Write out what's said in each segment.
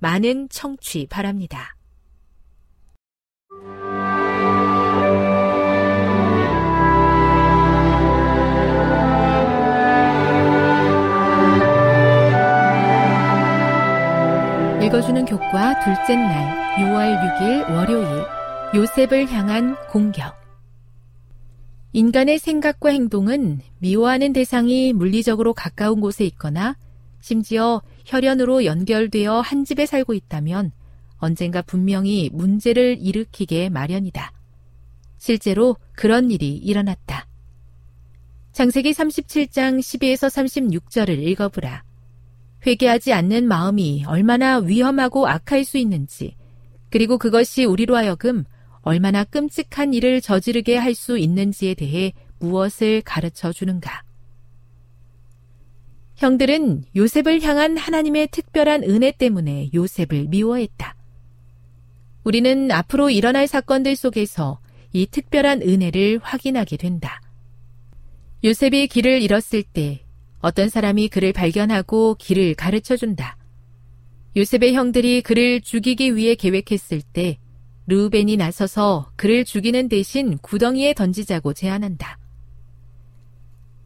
많은 청취 바랍니다. 읽어주는 교과 둘째 날 6월 6일 월요일 요셉을 향한 공격 인간의 생각과 행동은 미워하는 대상이 물리적으로 가까운 곳에 있거나 심지어 혈연으로 연결되어 한 집에 살고 있다면 언젠가 분명히 문제를 일으키게 마련이다. 실제로 그런 일이 일어났다. 창세기 37장 12에서 36절을 읽어보라. 회개하지 않는 마음이 얼마나 위험하고 악할 수 있는지, 그리고 그것이 우리로 하여금 얼마나 끔찍한 일을 저지르게 할 수 있는지에 대해 무엇을 가르쳐 주는가. 형들은 요셉을 향한 하나님의 특별한 은혜 때문에 요셉을 미워했다. 우리는 앞으로 일어날 사건들 속에서 이 특별한 은혜를 확인하게 된다. 요셉이 길을 잃었을 때 어떤 사람이 그를 발견하고 길을 가르쳐 준다. 요셉의 형들이 그를 죽이기 위해 계획했을 때 르우벤이 나서서 그를 죽이는 대신 구덩이에 던지자고 제안한다.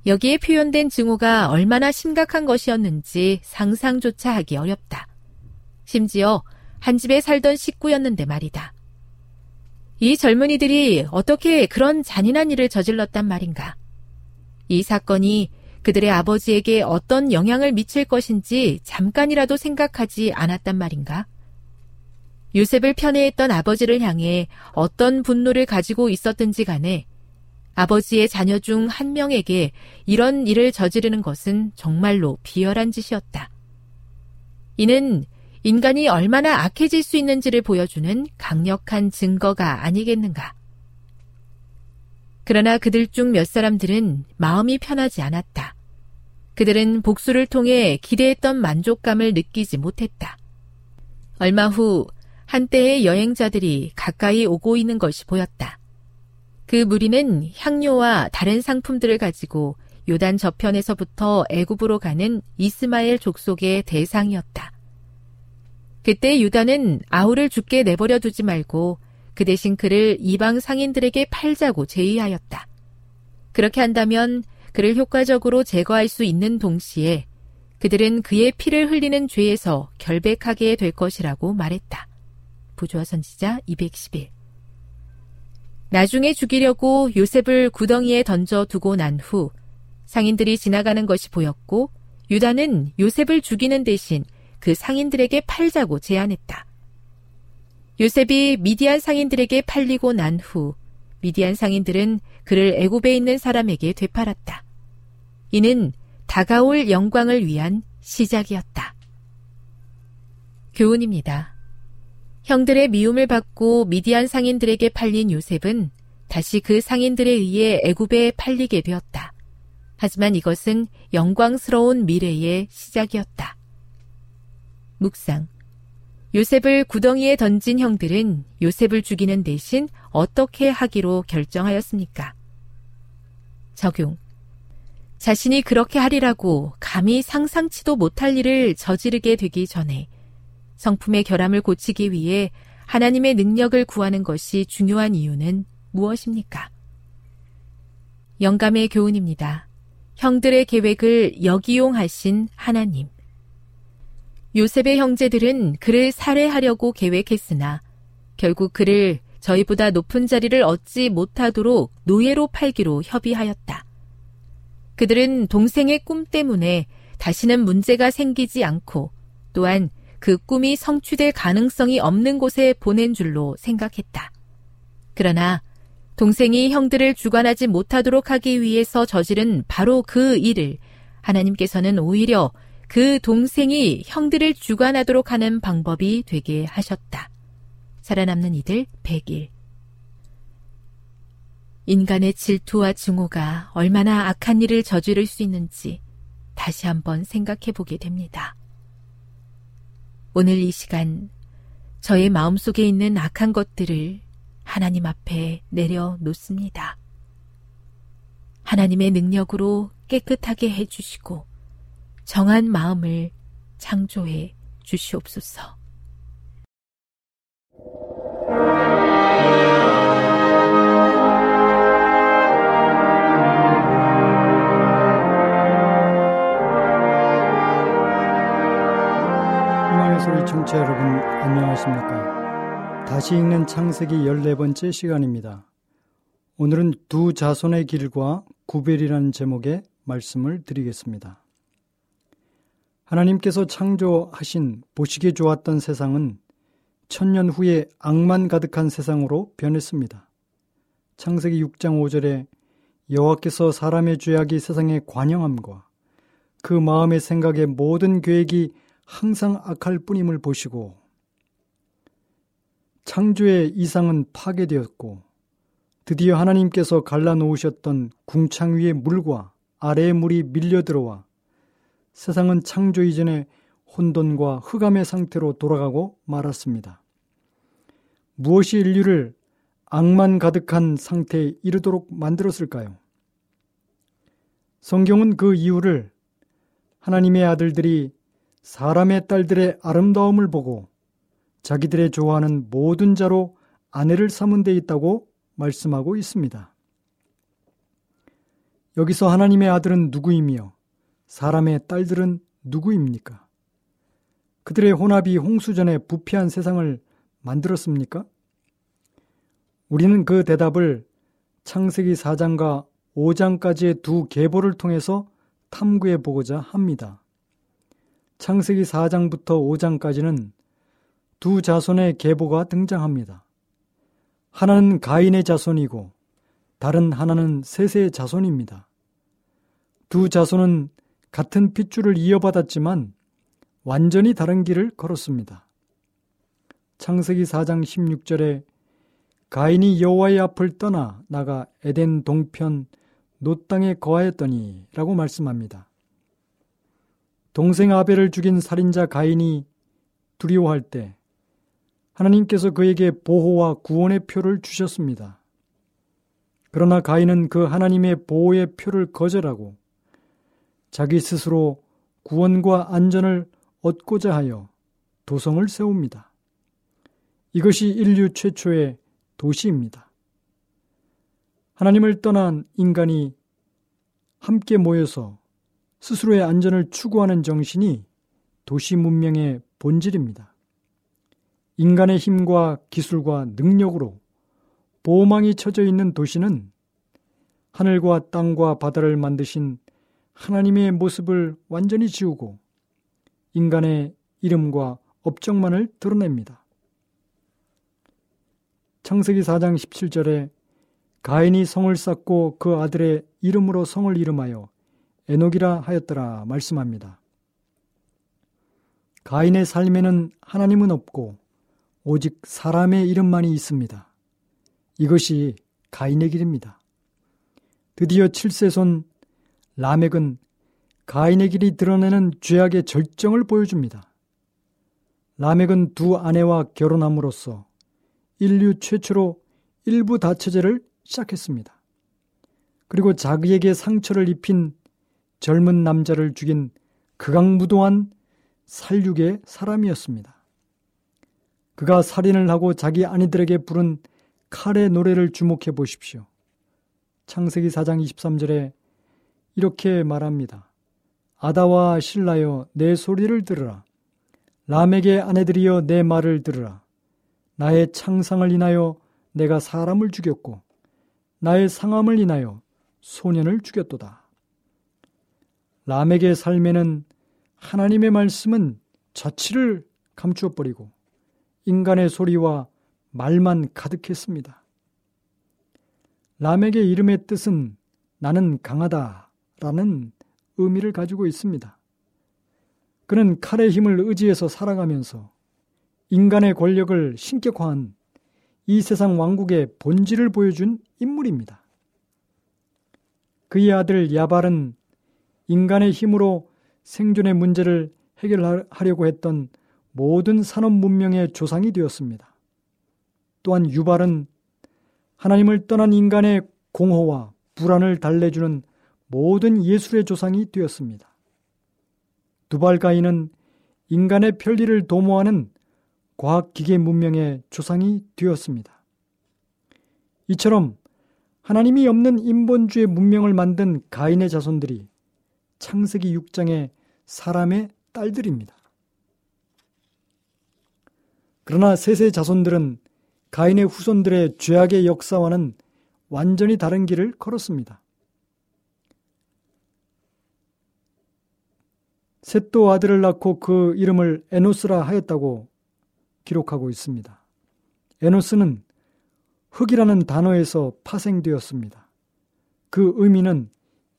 여기에 표현된 증오가 얼마나 심각한 것이었는지 상상조차 하기 어렵다. 심지어 한 집에 살던 식구였는데 말이다. 이 젊은이들이 어떻게 그런 잔인한 일을 저질렀단 말인가? 이 사건이 그들의 아버지에게 어떤 영향을 미칠 것인지 잠깐이라도 생각하지 않았단 말인가? 요셉을 편애했던 아버지를 향해 어떤 분노를 가지고 있었든지 간에 아버지의 자녀 중 한 명에게 이런 일을 저지르는 것은 정말로 비열한 짓이었다. 이는 인간이 얼마나 악해질 수 있는지를 보여주는 강력한 증거가 아니겠는가. 그러나 그들 중 몇 사람들은 마음이 편하지 않았다. 그들은 복수를 통해 기대했던 만족감을 느끼지 못했다. 얼마 후 한때의 여행자들이 가까이 오고 있는 것이 보였다. 그 무리는 향료와 다른 상품들을 가지고 요단 저편에서부터 애굽으로 가는 이스마엘 족속의 대상이었다. 그때 유다는 아우를 죽게 내버려 두지 말고 그 대신 그를 이방 상인들에게 팔자고 제의하였다. 그렇게 한다면 그를 효과적으로 제거할 수 있는 동시에 그들은 그의 피를 흘리는 죄에서 결백하게 될 것이라고 말했다. 부조화 선지자 211 나중에 죽이려고 요셉을 구덩이에 던져 두고 난 후 상인들이 지나가는 것이 보였고 유다는 요셉을 죽이는 대신 그 상인들에게 팔자고 제안했다. 요셉이 미디안 상인들에게 팔리고 난 후 미디안 상인들은 그를 애굽에 있는 사람에게 되팔았다. 이는 다가올 영광을 위한 시작이었다. 교훈입니다. 형들의 미움을 받고 미디안 상인들에게 팔린 요셉은 다시 그 상인들에 의해 애굽에 팔리게 되었다. 하지만 이것은 영광스러운 미래의 시작이었다. 묵상. 요셉을 구덩이에 던진 형들은 요셉을 죽이는 대신 어떻게 하기로 결정하였습니까? 적용. 자신이 그렇게 하리라고 감히 상상치도 못할 일을 저지르게 되기 전에 성품의 결함을 고치기 위해 하나님의 능력을 구하는 것이 중요한 이유는 무엇입니까? 영감의 교훈입니다. 형들의 계획을 역이용하신 하나님. 요셉의 형제들은 그를 살해하려고 계획했으나 결국 그를 저희보다 높은 자리를 얻지 못하도록 노예로 팔기로 협의하였다. 그들은 동생의 꿈 때문에 다시는 문제가 생기지 않고 또한 그 꿈이 성취될 가능성이 없는 곳에 보낸 줄로 생각했다. 그러나 동생이 형들을 주관하지 못하도록 하기 위해서 저지른 바로 그 일을 하나님께서는 오히려 그 동생이 형들을 주관하도록 하는 방법이 되게 하셨다. 살아남는 이들 100일. 인간의 질투와 증오가 얼마나 악한 일을 저지를 수 있는지 다시 한번 생각해 보게 됩니다. 오늘 이 시간 저의 마음속에 있는 악한 것들을 하나님 앞에 내려놓습니다. 하나님의 능력으로 깨끗하게 해주시고 정한 마음을 창조해 주시옵소서. 희망의 소리 청취자 여러분 안녕하십니까? 다시 읽는 창세기 14번째 시간입니다. 오늘은 두 자손의 길과 구별이라는 제목의 말씀을 드리겠습니다. 하나님께서 창조하신 보시기에 좋았던 세상은 천년 후에 악만 가득한 세상으로 변했습니다. 창세기 6장 5절에 여호와께서 사람의 죄악이 세상에 관영함과 그 마음의 생각의 모든 계획이 항상 악할 뿐임을 보시고 창조의 이상은 파괴되었고 드디어 하나님께서 갈라놓으셨던 궁창 위의 물과 아래의 물이 밀려들어와 세상은 창조 이전의 혼돈과 흑암의 상태로 돌아가고 말았습니다. 무엇이 인류를 악만 가득한 상태에 이르도록 만들었을까요? 성경은 그 이유를 하나님의 아들들이 사람의 딸들의 아름다움을 보고 자기들의 좋아하는 모든 자로 아내를 삼은 데 있다고 말씀하고 있습니다. 여기서 하나님의 아들은 누구이며 사람의 딸들은 누구입니까? 그들의 혼합이 홍수전에 부패한 세상을 만들었습니까? 우리는 그 대답을 창세기 4장과 5장까지의 두 계보를 통해서 탐구해 보고자 합니다. 창세기 4장부터 5장까지는 두 자손의 계보가 등장합니다. 하나는 가인의 자손이고 다른 하나는 셋의 자손입니다. 두 자손은 같은 핏줄을 이어받았지만 완전히 다른 길을 걸었습니다. 창세기 4장 16절에 가인이 여호와의 앞을 떠나 나가 에덴 동편 노 땅에 거하였더니 라고 말씀합니다. 동생 아벨을 죽인 살인자 가인이 두려워할 때 하나님께서 그에게 보호와 구원의 표를 주셨습니다. 그러나 가인은 그 하나님의 보호의 표를 거절하고 자기 스스로 구원과 안전을 얻고자 하여 도성을 세웁니다. 이것이 인류 최초의 도시입니다. 하나님을 떠난 인간이 함께 모여서 스스로의 안전을 추구하는 정신이 도시 문명의 본질입니다. 인간의 힘과 기술과 능력으로 보호망이 쳐져 있는 도시는 하늘과 땅과 바다를 만드신 하나님의 모습을 완전히 지우고 인간의 이름과 업적만을 드러냅니다. 창세기 4장 17절에 가인이 성을 쌓고 그 아들의 이름으로 성을 이름하여 에녹이라 하였더라 말씀합니다. 가인의 삶에는 하나님은 없고 오직 사람의 이름만이 있습니다. 이것이 가인의 길입니다. 드디어 7세손 라멕은 가인의 길이 드러내는 죄악의 절정을 보여줍니다. 라멕은 두 아내와 결혼함으로써 인류 최초로 일부 다처제를 시작했습니다. 그리고 자기에게 상처를 입힌 젊은 남자를 죽인 극악무도한 살육의 사람이었습니다. 그가 살인을 하고 자기 아내들에게 부른 칼의 노래를 주목해 보십시오. 창세기 4장 23절에 이렇게 말합니다. 아다와 신라여 내 소리를 들으라. 람에게 아내들이여 내 말을 들으라. 나의 창상을 인하여 내가 사람을 죽였고 나의 상함을 인하여 소년을 죽였도다. 람에게 삶에는 하나님의 말씀은 자치를 감추어 버리고 인간의 소리와 말만 가득했습니다. 람에게 이름의 뜻은 나는 강하다 라는 의미를 가지고 있습니다. 그는 칼의 힘을 의지해서 살아가면서 인간의 권력을 신격화한 이 세상 왕국의 본질을 보여준 인물입니다. 그의 아들 야발은 인간의 힘으로 생존의 문제를 해결하려고 했던 모든 산업 문명의 조상이 되었습니다. 또한 유발은 하나님을 떠난 인간의 공허와 불안을 달래주는 모든 예술의 조상이 되었습니다. 두발가인은 인간의 편리를 도모하는 과학기계 문명의 조상이 되었습니다. 이처럼 하나님이 없는 인본주의 문명을 만든 가인의 자손들이 창세기 6장의 사람의 딸들입니다. 그러나 셋의 자손들은 가인의 후손들의 죄악의 역사와는 완전히 다른 길을 걸었습니다. 셋도 아들을 낳고 그 이름을 에노스라 하였다고 기록하고 있습니다. 에노스는 흙이라는 단어에서 파생되었습니다. 그 의미는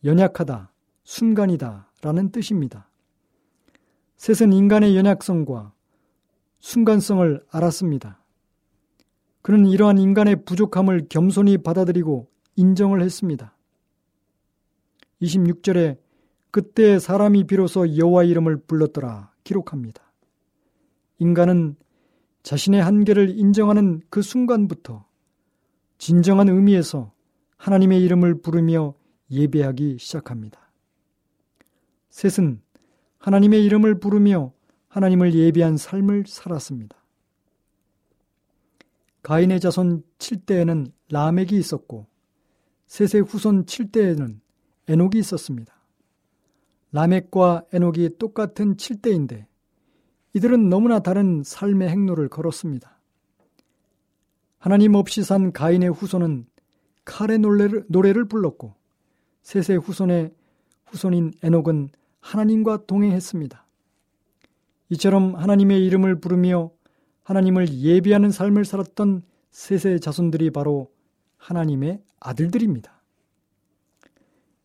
연약하다, 순간이다 라는 뜻입니다. 셋은 인간의 연약성과 순간성을 알았습니다. 그는 이러한 인간의 부족함을 겸손히 받아들이고 인정을 했습니다. 26절에 그때 사람이 비로소 여호와 이름을 불렀더라 기록합니다. 인간은 자신의 한계를 인정하는 그 순간부터 진정한 의미에서 하나님의 이름을 부르며 예배하기 시작합니다. 셋은 하나님의 이름을 부르며 하나님을 예배한 삶을 살았습니다. 가인의 자손 7대에는 라멕이 있었고 셋의 후손 7대에는 에녹이 있었습니다. 라멕과 에녹이 똑같은 7대인데 이들은 너무나 다른 삶의 행로를 걸었습니다. 하나님 없이 산 가인의 후손은 칼의 노래를, 노래를 불렀고 셋의 후손의 후손인 에녹은 하나님과 동행했습니다. 이처럼 하나님의 이름을 부르며 하나님을 예비하는 삶을 살았던 셋의 자손들이 바로 하나님의 아들들입니다.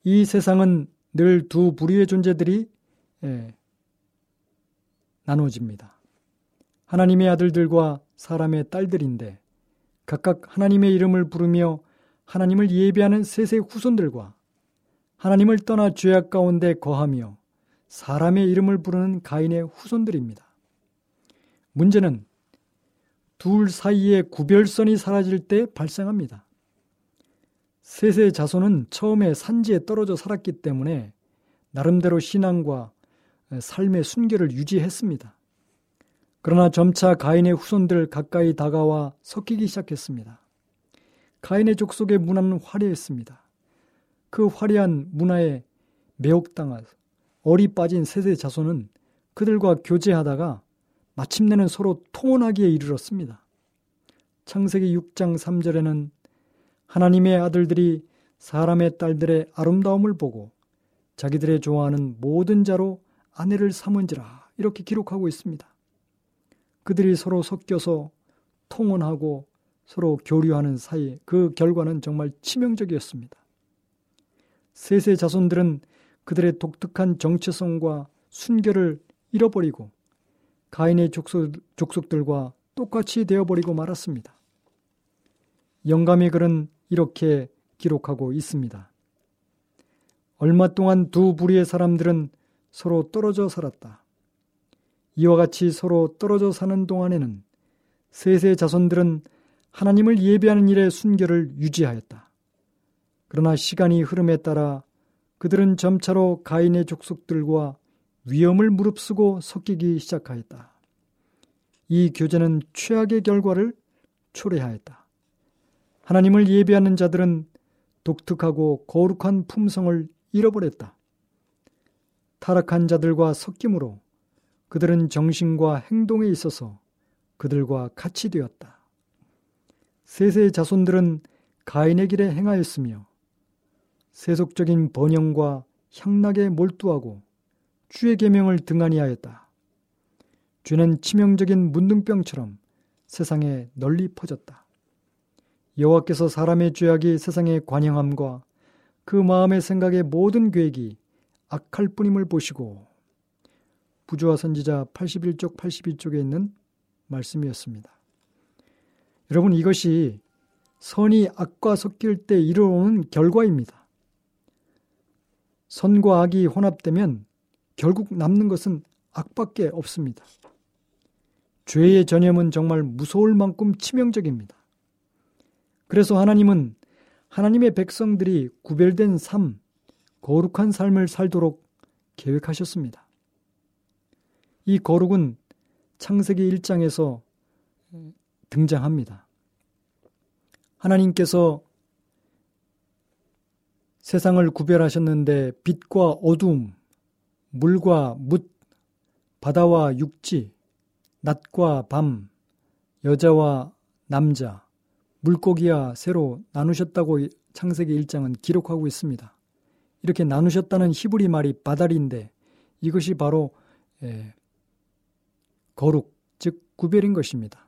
이 세상은 늘 두 부류의 존재들이 예, 나눠집니다. 하나님의 아들들과 사람의 딸들인데 각각 하나님의 이름을 부르며 하나님을 예배하는 셋의 후손들과 하나님을 떠나 죄악 가운데 거하며 사람의 이름을 부르는 가인의 후손들입니다. 문제는 둘 사이의 구별선이 사라질 때 발생합니다. 셋의 자손은 처음에 산지에 떨어져 살았기 때문에 나름대로 신앙과 삶의 순결을 유지했습니다. 그러나 점차 가인의 후손들 가까이 다가와 섞이기 시작했습니다. 가인의 족속의 문화는 화려했습니다. 그 화려한 문화에 매혹당한 어리 빠진 셋의 자손은 그들과 교제하다가 마침내는 서로 통혼하기에 이르렀습니다. 창세기 6장 3절에는 하나님의 아들들이 사람의 딸들의 아름다움을 보고 자기들의 좋아하는 모든 자로 아내를 삼은지라 이렇게 기록하고 있습니다. 그들이 서로 섞여서 통혼하고 서로 교류하는 사이 그 결과는 정말 치명적이었습니다. 셋의 자손들은 그들의 독특한 정체성과 순결을 잃어버리고 가인의 족속, 족속들과 똑같이 되어버리고 말았습니다. 영감의 글은 이렇게 기록하고 있습니다. 얼마 동안 두 부리의 사람들은 서로 떨어져 살았다. 이와 같이 서로 떨어져 사는 동안에는 셋의 자손들은 하나님을 예배하는 일에 순결을 유지하였다. 그러나 시간이 흐름에 따라 그들은 점차로 가인의 족속들과 위험을 무릅쓰고 섞이기 시작하였다. 이 교제는 최악의 결과를 초래하였다. 하나님을 예배하는 자들은 독특하고 거룩한 품성을 잃어버렸다. 타락한 자들과 섞임으로 그들은 정신과 행동에 있어서 그들과 같이 되었다. 셋의 자손들은 가인의 길에 행하였으며 세속적인 번영과 향락에 몰두하고 주의 계명을 등한히 하였다. 죄는 치명적인 문둥병처럼 세상에 널리 퍼졌다. 여호와께서 사람의 죄악이 세상에 관영함과 그 마음의 생각의 모든 계획이 악할 뿐임을 보시고 부조와 선지자 81쪽 82쪽에 있는 말씀이었습니다. 여러분 이것이 선이 악과 섞일 때 이르러오는 결과입니다. 선과 악이 혼합되면 결국 남는 것은 악밖에 없습니다. 죄의 전염은 정말 무서울 만큼 치명적입니다. 그래서 하나님은 하나님의 백성들이 구별된 삶, 거룩한 삶을 살도록 계획하셨습니다. 이 거룩은 창세기 1장에서 등장합니다. 하나님께서 세상을 구별하셨는데 빛과 어두움, 물과 묻, 바다와 육지, 낮과 밤, 여자와 남자, 물고기와 새로 나누셨다고 창세기 1장은 기록하고 있습니다. 이렇게 나누셨다는 히브리 말이 바달인데 이것이 바로 거룩, 즉 구별인 것입니다.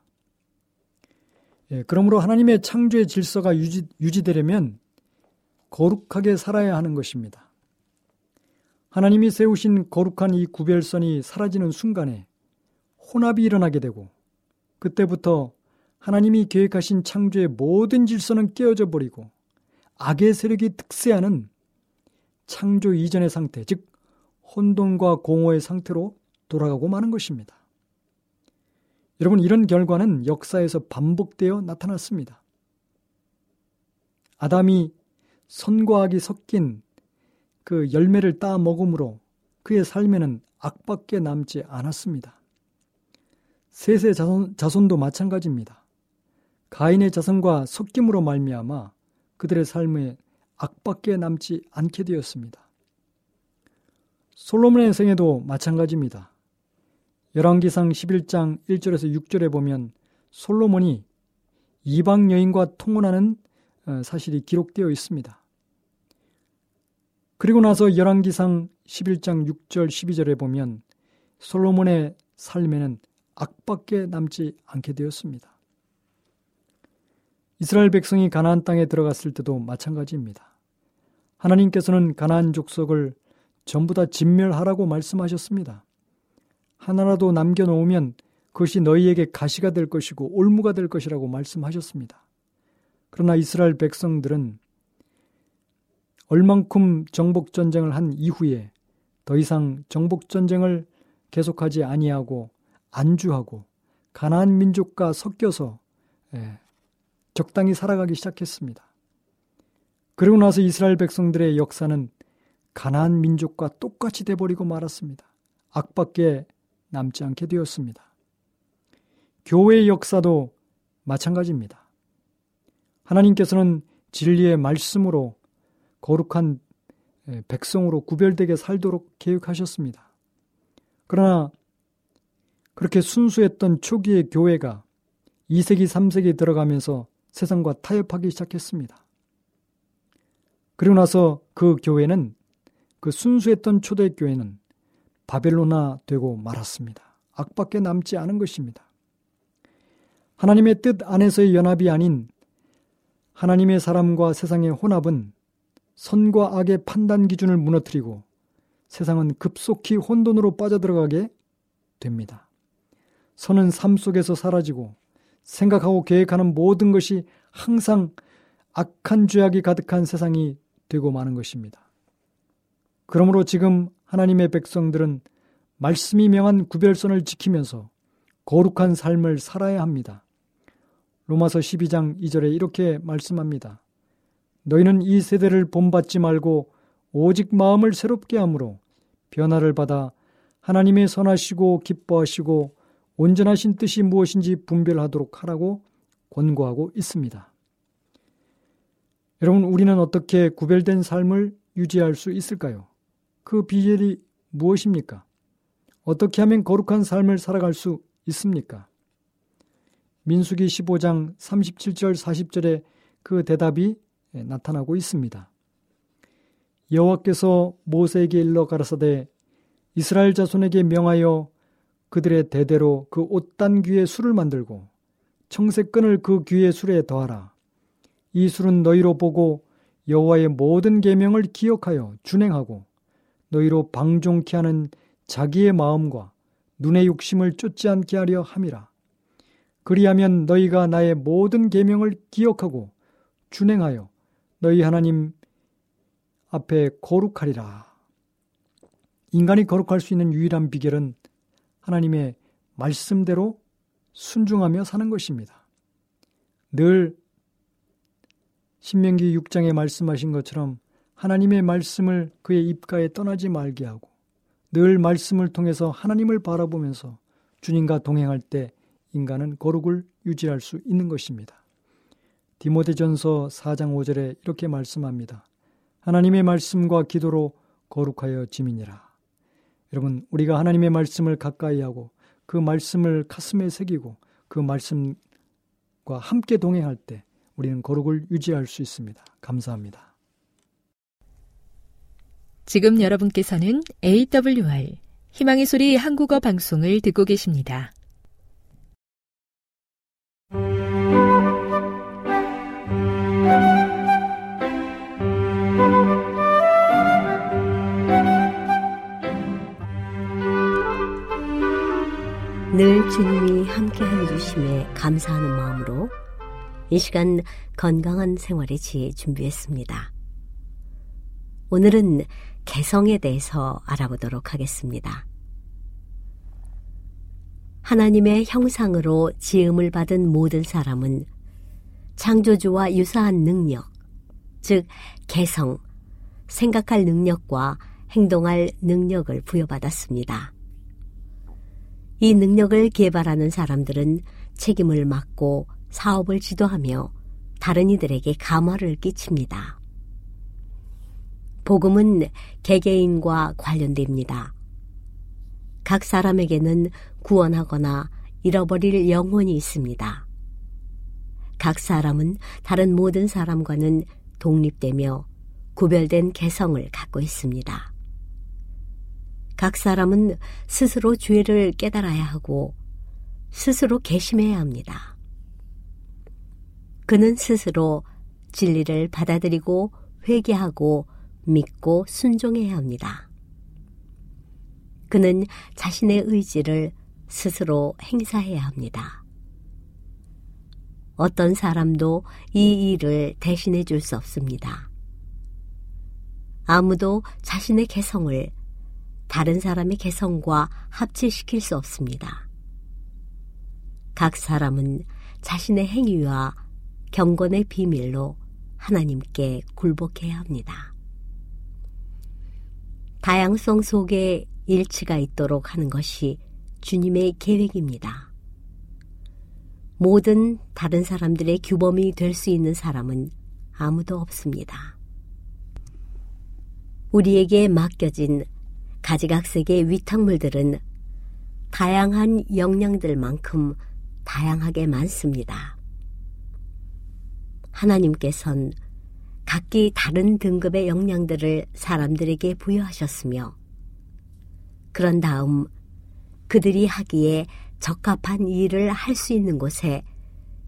예, 그러므로 하나님의 창조의 질서가 유지, 유지되려면 거룩하게 살아야 하는 것입니다. 하나님이 세우신 거룩한 이 구별선이 사라지는 순간에 혼합이 일어나게 되고 그때부터 하나님이 계획하신 창조의 모든 질서는 깨어져 버리고 악의 세력이 득세하는 창조 이전의 상태, 즉 혼돈과 공허의 상태로 돌아가고 마는 것입니다. 여러분 이런 결과는 역사에서 반복되어 나타났습니다. 아담이 선과 악이 섞인 그 열매를 따 먹음으로 그의 삶에는 악밖에 남지 않았습니다. 셋의 자손, 자손도 마찬가지입니다. 가인의 자손과 섞임으로 말미암아 그들의 삶에 악밖에 남지 않게 되었습니다. 솔로몬의 생애도 마찬가지입니다. 열왕기상 11장 1절에서 6절에 보면 솔로몬이 이방 여인과 통혼하는 어, 사실이 기록되어 있습니다. 그리고 나서 열왕기상 11장 6절 12절에 보면 솔로몬의 삶에는 악밖에 남지 않게 되었습니다. 이스라엘 백성이 가나안 땅에 들어갔을 때도 마찬가지입니다. 하나님께서는 가나안 족속을 전부 다 진멸하라고 말씀하셨습니다. 하나라도 남겨놓으면 그것이 너희에게 가시가 될 것이고 올무가 될 것이라고 말씀하셨습니다. 그러나 이스라엘 백성들은 얼만큼 정복 전쟁을 한 이후에 더 이상 정복 전쟁을 계속하지 아니하고 안주하고 가나안 민족과 섞여서 예, 적당히 살아가기 시작했습니다. 그리고 나서 이스라엘 백성들의 역사는 가나안 민족과 똑같이 돼버리고 말았습니다. 악밖에 남지 않게 되었습니다. 교회의 역사도 마찬가지입니다. 하나님께서는 진리의 말씀으로 거룩한 백성으로 구별되게 살도록 계획하셨습니다. 그러나 그렇게 순수했던 초기의 교회가 2세기, 3세기 들어가면서 세상과 타협하기 시작했습니다. 그리고 나서 그 교회는 그 순수했던 초대교회는 바벨로나 되고 말았습니다. 악밖에 남지 않은 것입니다. 하나님의 뜻 안에서의 연합이 아닌 하나님의 사람과 세상의 혼합은 선과 악의 판단 기준을 무너뜨리고 세상은 급속히 혼돈으로 빠져들어가게 됩니다. 선은 삶 속에서 사라지고 생각하고 계획하는 모든 것이 항상 악한 죄악이 가득한 세상이 되고 마는 것입니다. 그러므로 지금 하나님의 백성들은 말씀이 명한 구별선을 지키면서 거룩한 삶을 살아야 합니다. 로마서 12장 2절에 이렇게 말씀합니다. 너희는 이 세대를 본받지 말고 오직 마음을 새롭게 함으로 변화를 받아 하나님의 선하시고 기뻐하시고 온전하신 뜻이 무엇인지 분별하도록 하라고 권고하고 있습니다. 여러분, 우리는 어떻게 구별된 삶을 유지할 수 있을까요? 그 비결이 무엇입니까? 어떻게 하면 거룩한 삶을 살아갈 수 있습니까? 민수기 15장 37절 40절에 그 대답이 나타나고 있습니다. 여호와께서 모세에게 일러 가라사대 이스라엘 자손에게 명하여 그들의 대대로 그 옷단 귀에 술을 만들고 청색 끈을 그 귀의 술에 더하라. 이 술은 너희로 보고 여호와의 모든 계명을 기억하여 준행하고 너희로 방종케 하는 자기의 마음과 눈의 욕심을 쫓지 않게 하려 함이라. 그리하면 너희가 나의 모든 계명을 기억하고 준행하여 너희 하나님 앞에 거룩하리라. 인간이 거룩할 수 있는 유일한 비결은 하나님의 말씀대로 순종하며 사는 것입니다. 늘 신명기 6장에 말씀하신 것처럼 하나님의 말씀을 그의 입가에 떠나지 말게 하고 늘 말씀을 통해서 하나님을 바라보면서 주님과 동행할 때 인간은 거룩을 유지할 수 있는 것입니다. 디모데전서 4장 5절에 이렇게 말씀합니다. 하나님의 말씀과 기도로 거룩하여 지민이라. 여러분, 우리가 하나님의 말씀을 가까이 하고 그 말씀을 가슴에 새기고 그 말씀과 함께 동행할 때 우리는 거룩을 유지할 수 있습니다. 감사합니다. 지금 여러분께서는 AWR 희망의 소리 한국어 방송을 듣고 계십니다. 늘 주님이 함께하여 주심에 감사하는 마음으로 이 시간 건강한 생활의 지혜 준비했습니다. 오늘은 개성에 대해서 알아보도록 하겠습니다. 하나님의 형상으로 지음을 받은 모든 사람은 창조주와 유사한 능력, 즉 개성, 생각할 능력과 행동할 능력을 부여받았습니다. 이 능력을 개발하는 사람들은 책임을 맡고 사업을 지도하며 다른 이들에게 감화를 끼칩니다. 복음은 개개인과 관련됩니다. 각 사람에게는 구원하거나 잃어버릴 영혼이 있습니다. 각 사람은 다른 모든 사람과는 독립되며 구별된 개성을 갖고 있습니다. 각 사람은 스스로 죄를 깨달아야 하고 스스로 개심해야 합니다. 그는 스스로 진리를 받아들이고 회개하고 믿고 순종해야 합니다. 그는 자신의 의지를 스스로 행사해야 합니다. 어떤 사람도 이 일을 대신해 줄 수 없습니다. 아무도 자신의 개성을 다른 사람의 개성과 합치시킬 수 없습니다. 각 사람은 자신의 행위와 경건의 비밀로 하나님께 굴복해야 합니다. 다양성 속에 일치가 있도록 하는 것이 주님의 계획입니다. 모든 다른 사람들의 규범이 될 수 있는 사람은 아무도 없습니다. 우리에게 맡겨진 가지각색의 위탁물들은 다양한 영양들만큼 다양하게 많습니다. 하나님께선 각기 다른 등급의 영양들을 사람들에게 부여하셨으며, 그런 다음 그들이 하기에 적합한 일을 할 수 있는 곳에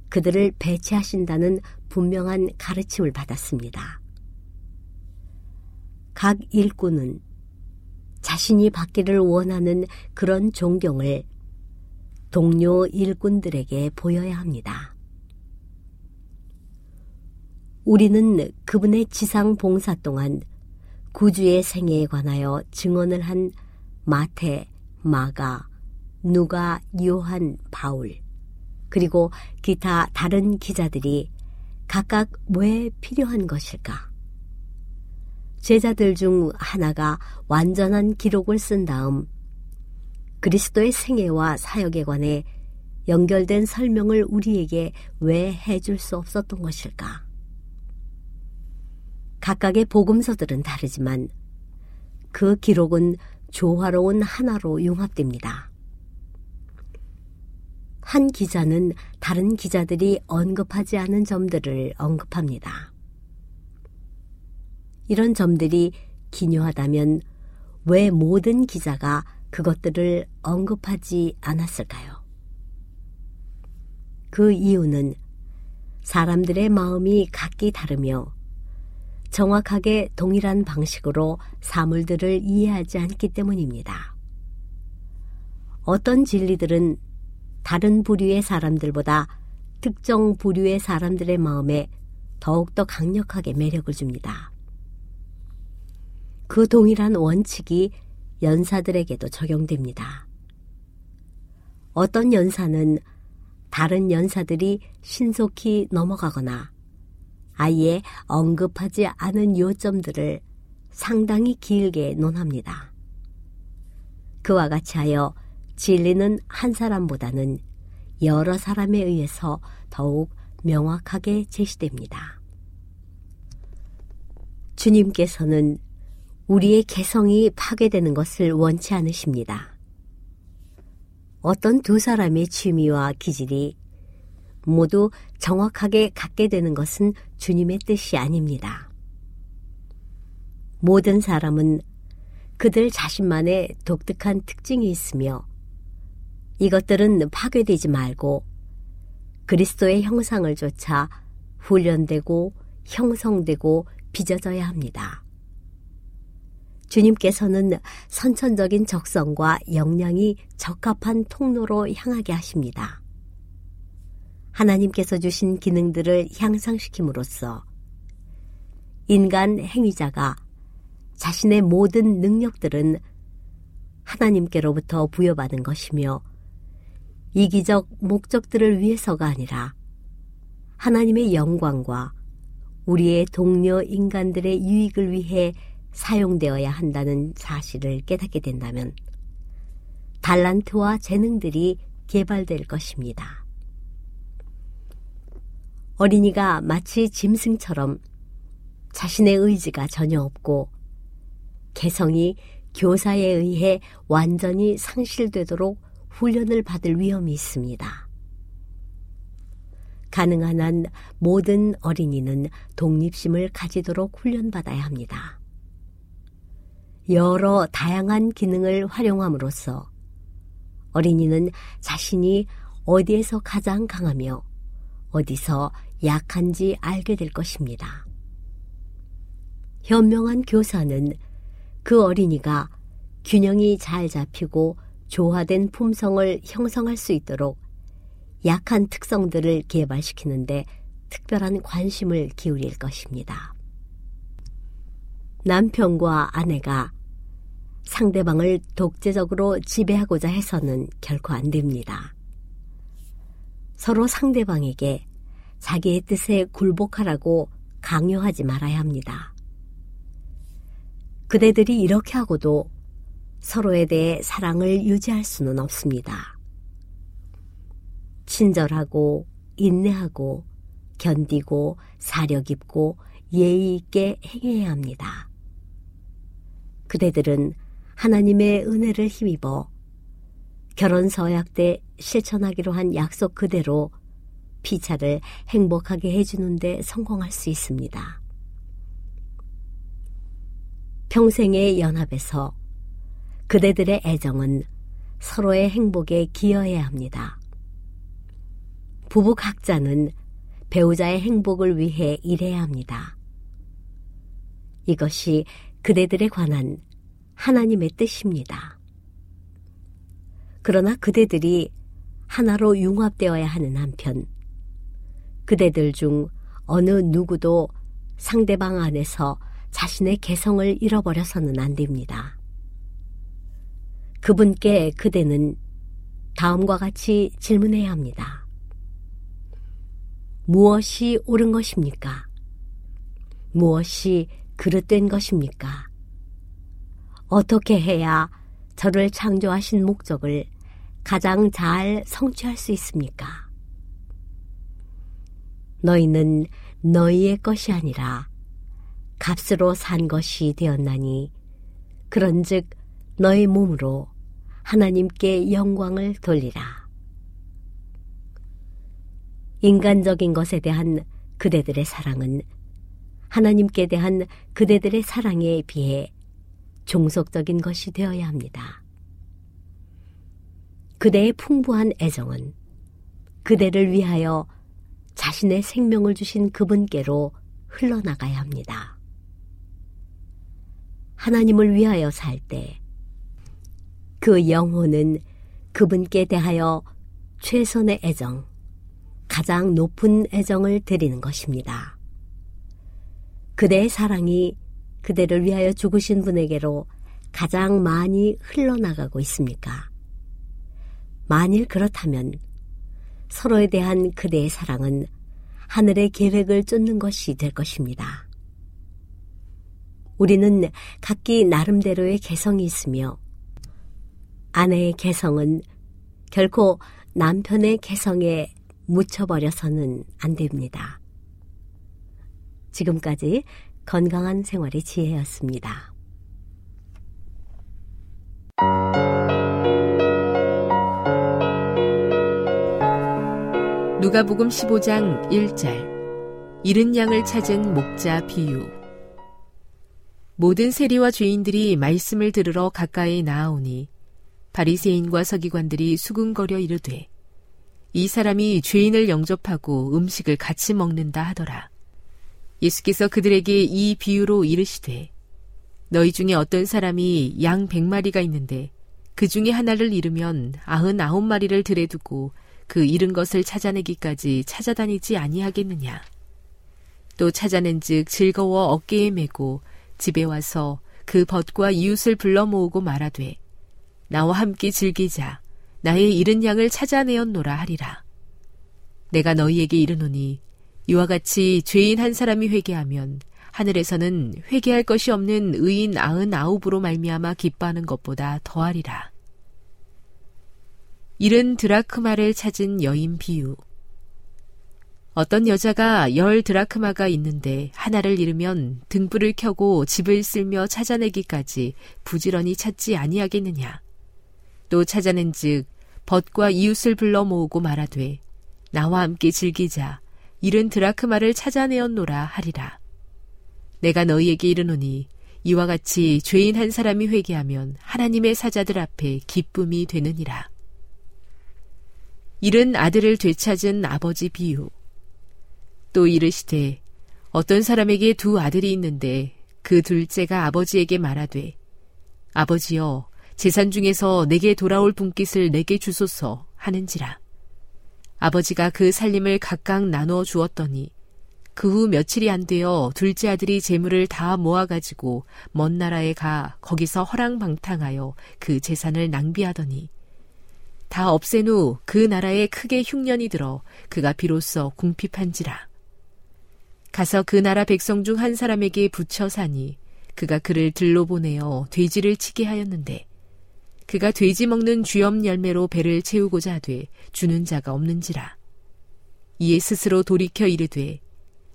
그들을 배치하신다는 분명한 가르침을 받았습니다. 각 일꾼은 자신이 받기를 원하는 그런 존경을 동료 일꾼들에게 보여야 합니다. 우리는 그분의 지상 봉사 동안 구주의 생애에 관하여 증언을 한 마태, 마가, 누가, 요한, 바울, 그리고 기타 다른 기자들이 각각 왜 필요한 것일까? 제자들 중 하나가 완전한 기록을 쓴 다음 그리스도의 생애와 사역에 관해 연결된 설명을 우리에게 왜 해줄 수 없었던 것일까? 각각의 복음서들은 다르지만 그 기록은 조화로운 하나로 융합됩니다. 한 기자는 다른 기자들이 언급하지 않은 점들을 언급합니다. 이런 점들이 기묘하다면 왜 모든 기자가 그것들을 언급하지 않았을까요? 그 이유는 사람들의 마음이 각기 다르며 정확하게 동일한 방식으로 사물들을 이해하지 않기 때문입니다. 어떤 진리들은 다른 부류의 사람들보다 특정 부류의 사람들의 마음에 더욱더 강력하게 매력을 줍니다. 그 동일한 원칙이 연사들에게도 적용됩니다. 어떤 연사는 다른 연사들이 신속히 넘어가거나 아예 언급하지 않은 요점들을 상당히 길게 논합니다. 그와 같이 하여 진리는 한 사람보다는 여러 사람에 의해서 더욱 명확하게 제시됩니다. 주님께서는 우리의 개성이 파괴되는 것을 원치 않으십니다. 어떤 두 사람의 취미와 기질이 모두 정확하게 갖게 되는 것은 주님의 뜻이 아닙니다. 모든 사람은 그들 자신만의 독특한 특징이 있으며 이것들은 파괴되지 말고 그리스도의 형상을 쫓아 훈련되고 형성되고 빚어져야 합니다. 주님께서는 선천적인 적성과 역량이 적합한 통로로 향하게 하십니다. 하나님께서 주신 기능들을 향상시킴으로써 인간 행위자가 자신의 모든 능력들은 하나님께로부터 부여받은 것이며 이기적 목적들을 위해서가 아니라 하나님의 영광과 우리의 동료 인간들의 유익을 위해 사용되어야 한다는 사실을 깨닫게 된다면 달란트와 재능들이 개발될 것입니다. 어린이가 마치 짐승처럼 자신의 의지가 전혀 없고 개성이 교사에 의해 완전히 상실되도록 훈련을 받을 위험이 있습니다. 가능한 한 모든 어린이는 독립심을 가지도록 훈련받아야 합니다. 여러 다양한 기능을 활용함으로써 어린이는 자신이 어디에서 가장 강하며 어디서 약한지 알게 될 것입니다. 현명한 교사는 그 어린이가 균형이 잘 잡히고 조화된 품성을 형성할 수 있도록 약한 특성들을 개발시키는데 특별한 관심을 기울일 것입니다. 남편과 아내가 상대방을 독재적으로 지배하고자 해서는 결코 안 됩니다. 서로 상대방에게 자기의 뜻에 굴복하라고 강요하지 말아야 합니다. 그대들이 이렇게 하고도 서로에 대해 사랑을 유지할 수는 없습니다. 친절하고 인내하고 견디고 사려 깊고 예의 있게 행해야 합니다. 그대들은 하나님의 은혜를 힘입어 결혼 서약 때 실천하기로 한 약속 그대로 피차를 행복하게 해주는데 성공할 수 있습니다. 평생의 연합에서 그대들의 애정은 서로의 행복에 기여해야 합니다. 부부 각자는 배우자의 행복을 위해 일해야 합니다. 이것이 그대들에 관한 하나님의 뜻입니다. 그러나 그대들이 하나로 융합되어야 하는 한편, 그대들 중 어느 누구도 상대방 안에서 자신의 개성을 잃어버려서는 안 됩니다. 그분께 그대는 다음과 같이 질문해야 합니다. 무엇이 옳은 것입니까? 무엇이 그릇된 것입니까? 어떻게 해야 저를 창조하신 목적을 가장 잘 성취할 수 있습니까? 너희는 너희의 것이 아니라 값으로 산 것이 되었나니 그런즉 너희 몸으로 하나님께 영광을 돌리라. 인간적인 것에 대한 그대들의 사랑은 하나님께 대한 그대들의 사랑에 비해 종속적인 것이 되어야 합니다. 그대의 풍부한 애정은 그대를 위하여 자신의 생명을 주신 그분께로 흘러나가야 합니다. 하나님을 위하여 살 때 그 영혼은 그분께 대하여 최선의 애정, 가장 높은 애정을 드리는 것입니다. 그대의 사랑이 그대를 위하여 죽으신 분에게로 가장 많이 흘러나가고 있습니까? 만일 그렇다면 서로에 대한 그대의 사랑은 하늘의 계획을 쫓는 것이 될 것입니다. 우리는 각기 나름대로의 개성이 있으며 아내의 개성은 결코 남편의 개성에 묻혀버려서는 안 됩니다. 지금까지 건강한 생활의 지혜였습니다. 누가복음 15장 1절 이른 양을 찾은 목자 비유 모든 세리와 죄인들이 말씀을 들으러 가까이 나아오니 바리새인과 서기관들이 수군거려 이르되 이 사람이 죄인을 영접하고 음식을 같이 먹는다 하더라. 예수께서 그들에게 이 비유로 이르시되 너희 중에 어떤 사람이 양 백마리가 있는데 그 중에 하나를 잃으면 아흔 아홉 마리를 들에 두고 그 잃은 것을 찾아내기까지 찾아다니지 아니하겠느냐. 또 찾아낸즉 즐거워 어깨에 메고 집에 와서 그 벗과 이웃을 불러 모으고 말하되 나와 함께 즐기자 나의 잃은 양을 찾아내었노라 하리라. 내가 너희에게 이르노니 이와 같이 죄인 한 사람이 회개하면 하늘에서는 회개할 것이 없는 의인 아흔 아홉으로 말미암아 기뻐하는 것보다 더하리라. 이른 드라크마를 찾은 여인 비유. 어떤 여자가 열 드라크마가 있는데 하나를 잃으면 등불을 켜고 집을 쓸며 찾아내기까지 부지런히 찾지 아니하겠느냐. 또 찾아낸즉 벗과 이웃을 불러 모으고 말하되 나와 함께 즐기자. 이른 드라크마를 찾아내었노라 하리라. 내가 너희에게 이르노니 이와 같이 죄인 한 사람이 회개하면 하나님의 사자들 앞에 기쁨이 되느니라. 이른 아들을 되찾은 아버지 비유. 또 이르시되 어떤 사람에게 두 아들이 있는데 그 둘째가 아버지에게 말하되 아버지여 재산 중에서 내게 돌아올 분깃을 내게 주소서 하는지라. 아버지가 그 살림을 각각 나누어 주었더니 그 후 며칠이 안 되어 둘째 아들이 재물을 다 모아가지고 먼 나라에 가 거기서 허랑방탕하여 그 재산을 낭비하더니 다 없앤 후 그 나라에 크게 흉년이 들어 그가 비로소 궁핍한지라. 가서 그 나라 백성 중 한 사람에게 붙여 사니 그가 그를 들로 보내어 돼지를 치게 하였는데 그가 돼지 먹는 쥐엄 열매로 배를 채우고자 하되 주는 자가 없는지라. 이에 스스로 돌이켜 이르되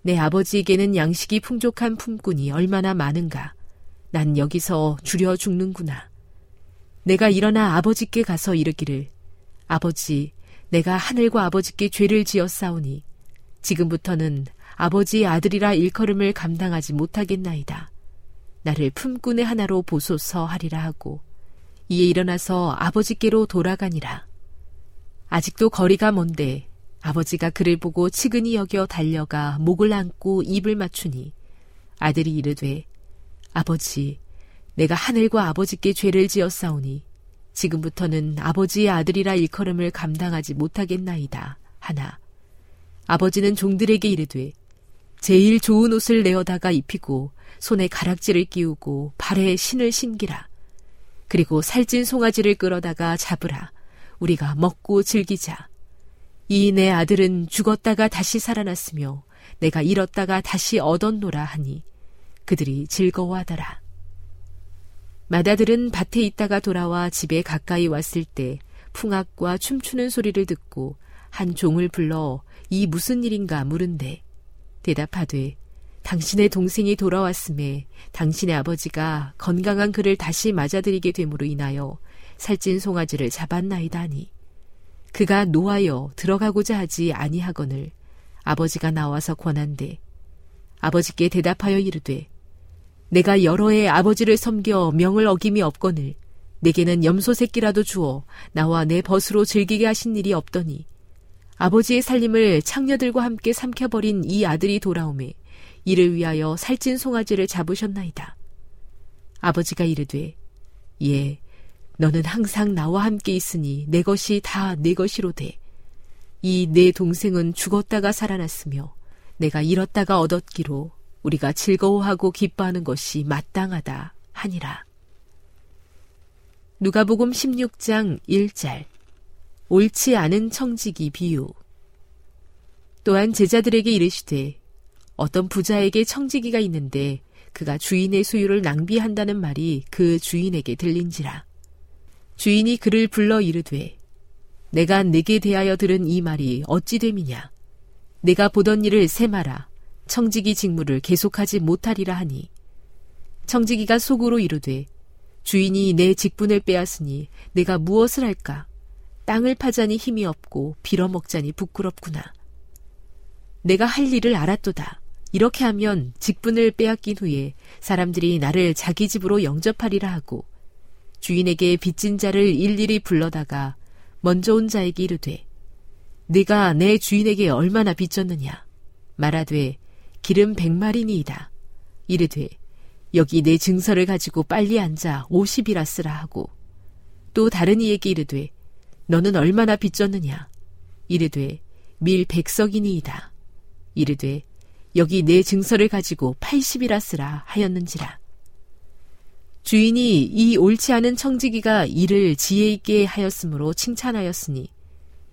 내 아버지에게는 양식이 풍족한 품꾼이 얼마나 많은가. 난 여기서 줄여 죽는구나. 내가 일어나 아버지께 가서 이르기를 아버지 내가 하늘과 아버지께 죄를 지었사오니 지금부터는 아버지의 아들이라 일컬음을 감당하지 못하겠나이다. 나를 품꾼의 하나로 보소서 하리라 하고 이에 일어나서 아버지께로 돌아가니라. 아직도 거리가 먼데 아버지가 그를 보고 치근히 여겨 달려가 목을 안고 입을 맞추니 아들이 이르되 아버지 내가 하늘과 아버지께 죄를 지었사오니 지금부터는 아버지의 아들이라 일컬음을 감당하지 못하겠나이다 하나 아버지는 종들에게 이르되 제일 좋은 옷을 내어다가 입히고 손에 가락지를 끼우고 발에 신을 신기라 그리고 살찐 송아지를 끌어다가 잡으라 우리가 먹고 즐기자 이 내 아들은 죽었다가 다시 살아났으며 내가 잃었다가 다시 얻었노라 하니 그들이 즐거워하더라. 마다들은 밭에 있다가 돌아와 집에 가까이 왔을 때 풍악과 춤추는 소리를 듣고 한 종을 불러 이 무슨 일인가 물은데 대답하되 당신의 동생이 돌아왔음에 당신의 아버지가 건강한 그를 다시 맞아들이게 됨으로 인하여 살찐 송아지를 잡았나이다 니. 그가 노하여 들어가고자 하지 아니하거늘 아버지가 나와서 권한대 아버지께 대답하여 이르되 내가 여러 해 아버지를 섬겨 명을 어김이 없거늘 내게는 염소 새끼라도 주어 나와 내 벗으로 즐기게 하신 일이 없더니 아버지의 살림을 창녀들과 함께 삼켜버린 이 아들이 돌아오매 이를 위하여 살찐 송아지를 잡으셨나이다. 아버지가 이르되 예 너는 항상 나와 함께 있으니 내 것이 다 내 것이로 돼. 이내 동생은 죽었다가 살아났으며 내가 잃었다가 얻었기로 우리가 즐거워하고 기뻐하는 것이 마땅하다 하니라. 누가복음 16장 1절 옳지 않은 청지기 비유 또한 제자들에게 이르시되 어떤 부자에게 청지기가 있는데 그가 주인의 소유를 낭비한다는 말이 그 주인에게 들린지라 주인이 그를 불러 이르되 내가 내게 대하여 들은 이 말이 어찌 됨이냐 내가 보던 일을 세마라 청지기 직무를 계속하지 못하리라 하니 청지기가 속으로 이르되 주인이 내 직분을 빼앗으니 내가 무엇을 할까? 땅을 파자니 힘이 없고 빌어먹자니 부끄럽구나. 내가 할 일을 알았도다. 이렇게 하면 직분을 빼앗긴 후에 사람들이 나를 자기 집으로 영접하리라 하고 주인에게 빚진 자를 일일이 불러다가 먼저 온 자에게 이르되 네가 내 주인에게 얼마나 빚졌느냐 말하되 기름 백마리니이다. 이르되 여기 내 증서를 가지고 빨리 앉아 오십이라 쓰라 하고 또 다른 이에게 이르되 너는 얼마나 빚졌느냐 이르되 밀 백석이니이다. 이르되 여기 내 증서를 가지고 팔십이라 쓰라 하였는지라. 주인이 이 옳지 않은 청지기가 이를 지혜 있게 하였으므로 칭찬하였으니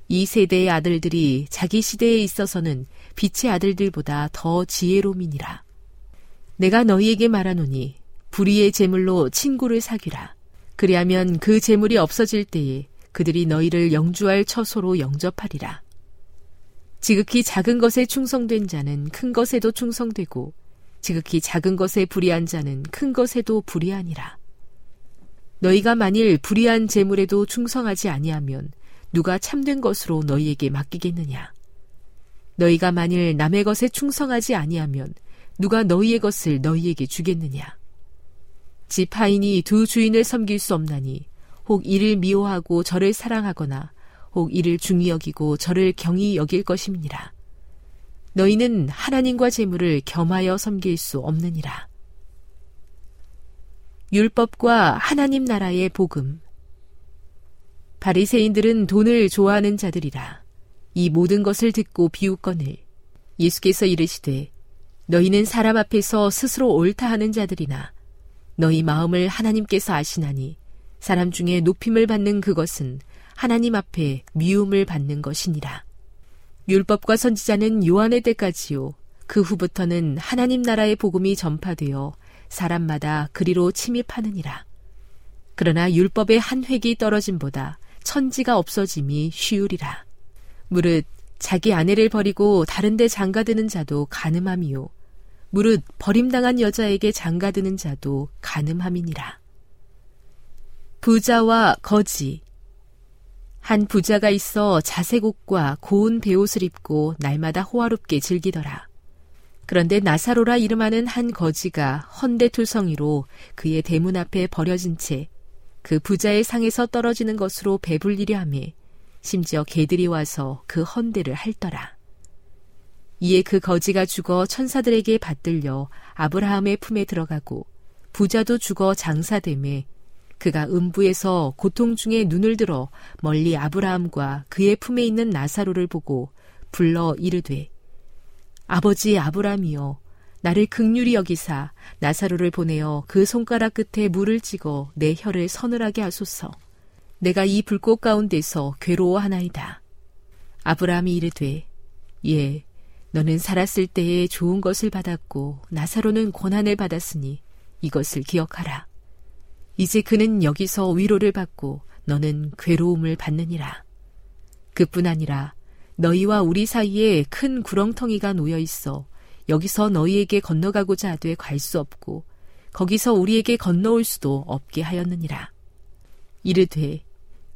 이 세대의 아들들이 자기 시대에 있어서는 빛의 아들들보다 더 지혜로움이니라. 내가 너희에게 말하노니 불의의 재물로 친구를 사귀라. 그리하면 그 재물이 없어질 때에 그들이 너희를 영주할 처소로 영접하리라. 지극히 작은 것에 충성된 자는 큰 것에도 충성되고 지극히 작은 것에 불의한 자는 큰 것에도 불의하니라. 너희가 만일 불의한 재물에도 충성하지 아니하면 누가 참된 것으로 너희에게 맡기겠느냐? 너희가 만일 남의 것에 충성하지 아니하면 누가 너희의 것을 너희에게 주겠느냐? 집 하인이 두 주인을 섬길 수 없나니 혹 이를 미워하고 저를 사랑하거나 혹 이를 중히 여기고 저를 경히 여길 것입니다. 너희는 하나님과 재물을 겸하여 섬길 수 없느니라. 율법과 하나님 나라의 복음 바리새인들은 돈을 좋아하는 자들이라. 이 모든 것을 듣고 비웃거늘 예수께서 이르시되 너희는 사람 앞에서 스스로 옳다 하는 자들이나 너희 마음을 하나님께서 아시나니 사람 중에 높임을 받는 그것은 하나님 앞에 미움을 받는 것이니라. 율법과 선지자는 요한의 때까지요. 그 후부터는 하나님 나라의 복음이 전파되어 사람마다 그리로 침입하느니라. 그러나 율법의 한 획이 떨어짐보다 천지가 없어짐이 쉬우리라. 무릇 자기 아내를 버리고 다른데 장가드는 자도 가늠함이요. 무릇 버림당한 여자에게 장가드는 자도 가늠함이니라. 부자와 거지. 한 부자가 있어 자색 옷과 고운 베옷을 입고 날마다 호화롭게 즐기더라. 그런데 나사로라 이름하는 한 거지가 헌대투성이로 그의 대문 앞에 버려진 채 그 부자의 상에서 떨어지는 것으로 배불리려 하며 심지어 개들이 와서 그 헌대를 핥더라. 이에 그 거지가 죽어 천사들에게 받들려 아브라함의 품에 들어가고 부자도 죽어 장사됨에 그가 음부에서 고통 중에 눈을 들어 멀리 아브라함과 그의 품에 있는 나사로를 보고 불러 이르되 아버지 아브라함이여 나를 극률이 여기사 나사로를 보내어 그 손가락 끝에 물을 찍어 내 혀를 서늘하게 하소서 내가 이 불꽃 가운데서 괴로워하나이다 아브라함이 이르되 예 너는 살았을 때에 좋은 것을 받았고 나사로는 고난을 받았으니 이것을 기억하라. 이제 그는 여기서 위로를 받고 너는 괴로움을 받느니라. 그뿐 아니라 너희와 우리 사이에 큰 구렁텅이가 놓여 있어 여기서 너희에게 건너가고자 하되 갈 수 없고 거기서 우리에게 건너올 수도 없게 하였느니라. 이르되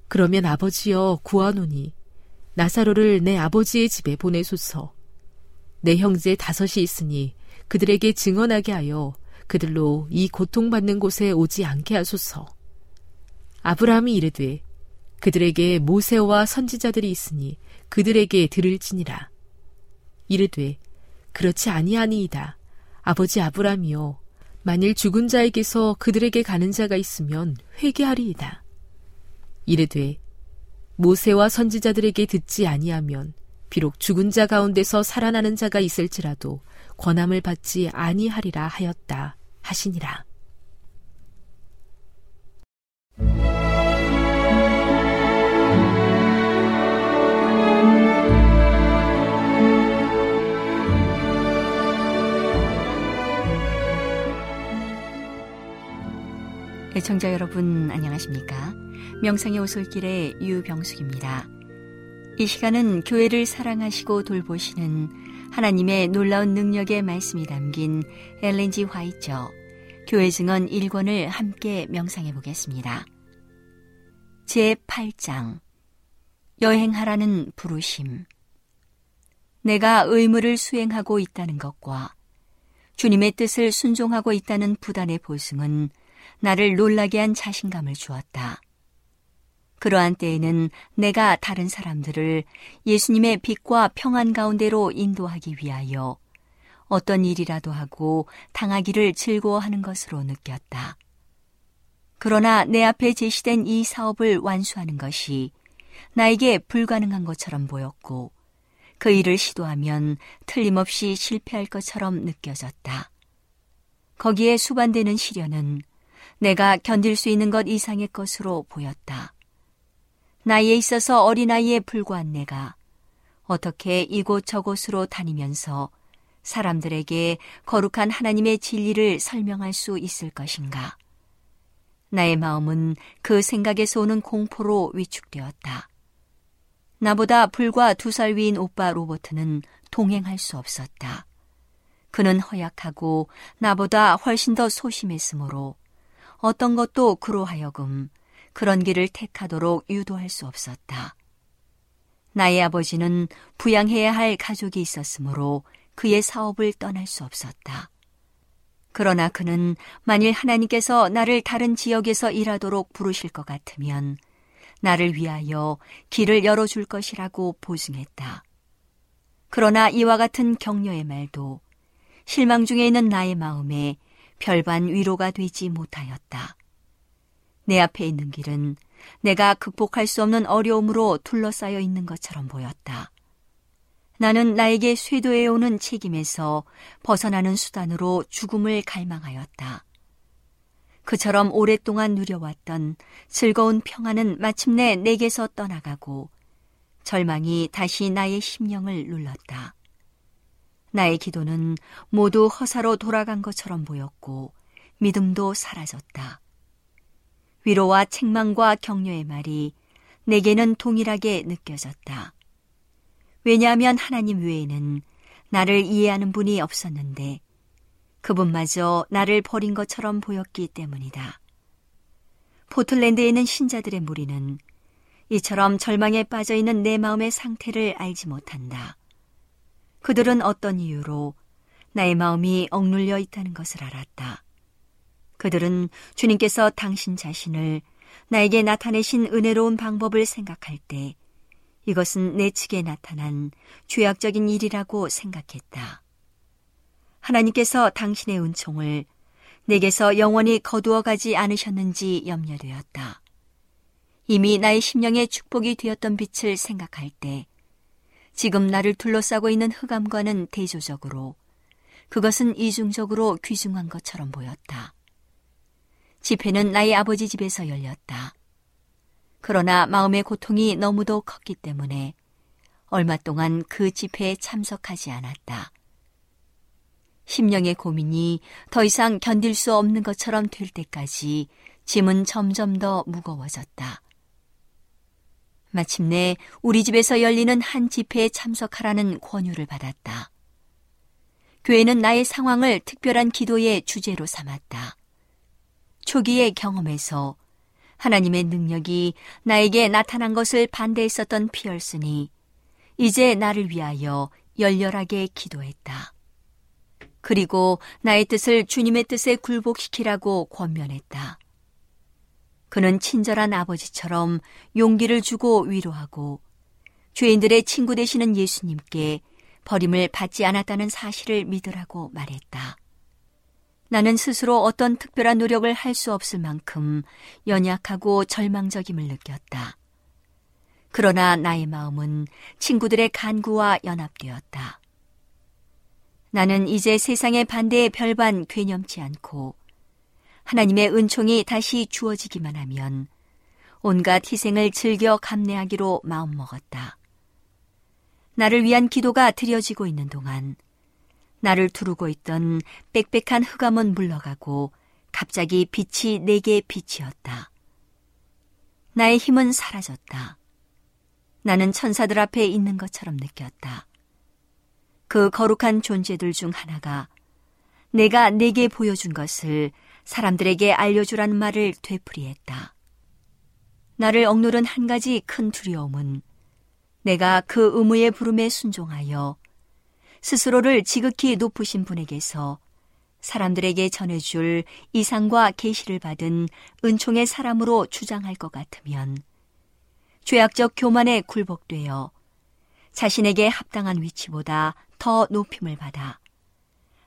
그러면 아버지여 구하노니 나사로를 내 아버지의 집에 보내소서. 내 형제 다섯이 있으니 그들에게 증언하게 하여 그들로 이 고통받는 곳에 오지 않게 하소서. 아브라함이 이르되 그들에게 모세와 선지자들이 있으니 그들에게 들을지니라. 이르되 그렇지 아니하니이다. 아버지 아브라함이여 만일 죽은 자에게서 그들에게 가는 자가 있으면 회개하리이다. 이르되 모세와 선지자들에게 듣지 아니하면 비록 죽은 자 가운데서 살아나는 자가 있을지라도 권함을 받지 아니하리라 하였다. 하시니라. 애청자 여러분 안녕하십니까? 명상의 오솔길의 유병숙입니다. 이 시간은 교회를 사랑하시고 돌보시는 하나님의 놀라운 능력의 말씀이 담긴 엘렌지 화이처 교회 증언 1권을 함께 명상해 보겠습니다. 제 8장 여행하라는 부르심 내가 의무를 수행하고 있다는 것과 주님의 뜻을 순종하고 있다는 부단의 보승은 나를 놀라게 한 자신감을 주었다. 그러한 때에는 내가 다른 사람들을 예수님의 빛과 평안 가운데로 인도하기 위하여 어떤 일이라도 하고 당하기를 즐거워하는 것으로 느꼈다. 그러나 내 앞에 제시된 이 사업을 완수하는 것이 나에게 불가능한 것처럼 보였고 그 일을 시도하면 틀림없이 실패할 것처럼 느껴졌다. 거기에 수반되는 시련은 내가 견딜 수 있는 것 이상의 것으로 보였다. 나이에 있어서 어린아이에 불과한 내가 어떻게 이곳저곳으로 다니면서 사람들에게 거룩한 하나님의 진리를 설명할 수 있을 것인가? 나의 마음은 그 생각에서 오는 공포로 위축되었다. 나보다 불과 두 살 위인 오빠 로버트는 동행할 수 없었다. 그는 허약하고 나보다 훨씬 더 소심했으므로 어떤 것도 그로 하여금 그런 길을 택하도록 유도할 수 없었다. 나의 아버지는 부양해야 할 가족이 있었으므로 그의 사업을 떠날 수 없었다. 그러나 그는 만일 하나님께서 나를 다른 지역에서 일하도록 부르실 것 같으면 나를 위하여 길을 열어줄 것이라고 보증했다. 그러나 이와 같은 격려의 말도 실망 중에 있는 나의 마음에 별반 위로가 되지 못하였다. 내 앞에 있는 길은 내가 극복할 수 없는 어려움으로 둘러싸여 있는 것처럼 보였다. 나는 나에게 쇄도해 오는 책임에서 벗어나는 수단으로 죽음을 갈망하였다. 그처럼 오랫동안 누려왔던 즐거운 평안은 마침내 내게서 떠나가고 절망이 다시 나의 심령을 눌렀다. 나의 기도는 모두 허사로 돌아간 것처럼 보였고 믿음도 사라졌다. 위로와 책망과 격려의 말이 내게는 동일하게 느껴졌다. 왜냐하면 하나님 외에는 나를 이해하는 분이 없었는데 그분마저 나를 버린 것처럼 보였기 때문이다. 포틀랜드에 있는 신자들의 무리는 이처럼 절망에 빠져 있는 내 마음의 상태를 알지 못한다. 그들은 어떤 이유로 나의 마음이 억눌려 있다는 것을 알았다. 그들은 주님께서 당신 자신을 나에게 나타내신 은혜로운 방법을 생각할 때 이것은 내 측에 나타난 죄악적인 일이라고 생각했다. 하나님께서 당신의 은총을 내게서 영원히 거두어 가지 않으셨는지 염려되었다. 이미 나의 심령에 축복이 되었던 빛을 생각할 때 지금 나를 둘러싸고 있는 흑암과는 대조적으로 그것은 이중적으로 귀중한 것처럼 보였다. 집회는 나의 아버지 집에서 열렸다. 그러나 마음의 고통이 너무도 컸기 때문에 얼마 동안 그 집회에 참석하지 않았다. 심령의 고민이 더 이상 견딜 수 없는 것처럼 될 때까지 짐은 점점 더 무거워졌다. 마침내 우리 집에서 열리는 한 집회에 참석하라는 권유를 받았다. 교회는 나의 상황을 특별한 기도의 주제로 삼았다. 초기의 경험에서 하나님의 능력이 나에게 나타난 것을 반대했었던 피얼슨이 이제 나를 위하여 열렬하게 기도했다. 그리고 나의 뜻을 주님의 뜻에 굴복시키라고 권면했다. 그는 친절한 아버지처럼 용기를 주고 위로하고 죄인들의 친구 되시는 예수님께 버림을 받지 않았다는 사실을 믿으라고 말했다. 나는 스스로 어떤 특별한 노력을 할 수 없을 만큼 연약하고 절망적임을 느꼈다. 그러나 나의 마음은 친구들의 간구와 연합되었다. 나는 이제 세상의 반대에 별반 괴념치 않고 하나님의 은총이 다시 주어지기만 하면 온갖 희생을 즐겨 감내하기로 마음먹었다. 나를 위한 기도가 드려지고 있는 동안 나를 두르고 있던 빽빽한 흑암은 물러가고 갑자기 빛이 내게 빛이었다. 나의 힘은 사라졌다. 나는 천사들 앞에 있는 것처럼 느꼈다. 그 거룩한 존재들 중 하나가 내가 내게 보여준 것을 사람들에게 알려주라는 말을 되풀이했다. 나를 억누른 한 가지 큰 두려움은 내가 그 의무의 부름에 순종하여 스스로를 지극히 높으신 분에게서 사람들에게 전해줄 이상과 계시를 받은 은총의 사람으로 주장할 것 같으면 죄악적 교만에 굴복되어 자신에게 합당한 위치보다 더 높임을 받아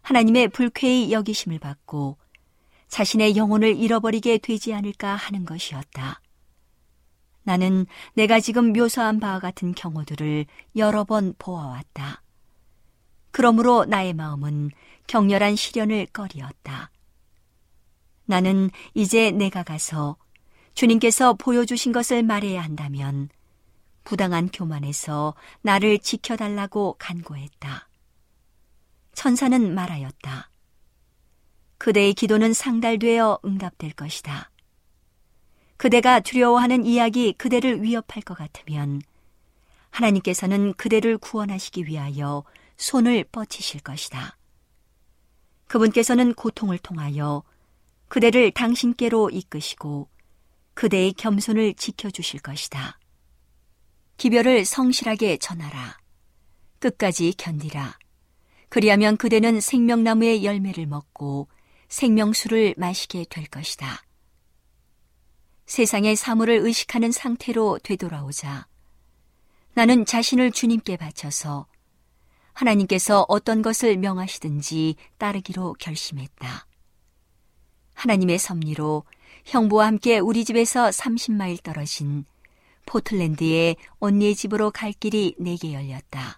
하나님의 불쾌히 여기심을 받고 자신의 영혼을 잃어버리게 되지 않을까 하는 것이었다. 나는 내가 지금 묘사한 바와 같은 경우들을 여러 번 보아왔다. 그러므로 나의 마음은 격렬한 시련을 꺼리었다. 나는 이제 내가 가서 주님께서 보여주신 것을 말해야 한다면 부당한 교만에서 나를 지켜달라고 간구했다. 천사는 말하였다. 그대의 기도는 상달되어 응답될 것이다. 그대가 두려워하는 이야기 그대를 위협할 것 같으면 하나님께서는 그대를 구원하시기 위하여 손을 뻗치실 것이다. 그분께서는 고통을 통하여 그대를 당신께로 이끄시고 그대의 겸손을 지켜주실 것이다. 기별을 성실하게 전하라. 끝까지 견디라. 그리하면 그대는 생명나무의 열매를 먹고 생명수를 마시게 될 것이다. 세상의 사물을 의식하는 상태로 되돌아오자 나는 자신을 주님께 바쳐서 하나님께서 어떤 것을 명하시든지 따르기로 결심했다. 하나님의 섭리로 형부와 함께 우리 집에서 30마일 떨어진 포틀랜드의 언니의 집으로 갈 길이 내게 열렸다.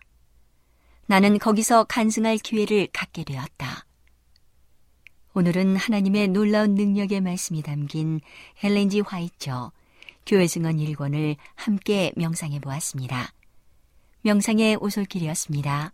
나는 거기서 간증할 기회를 갖게 되었다. 오늘은 하나님의 놀라운 능력의 말씀이 담긴 헬렌지 화이처 교회 증언 1권을 함께 명상해 보았습니다. 명상의 오솔길이었습니다.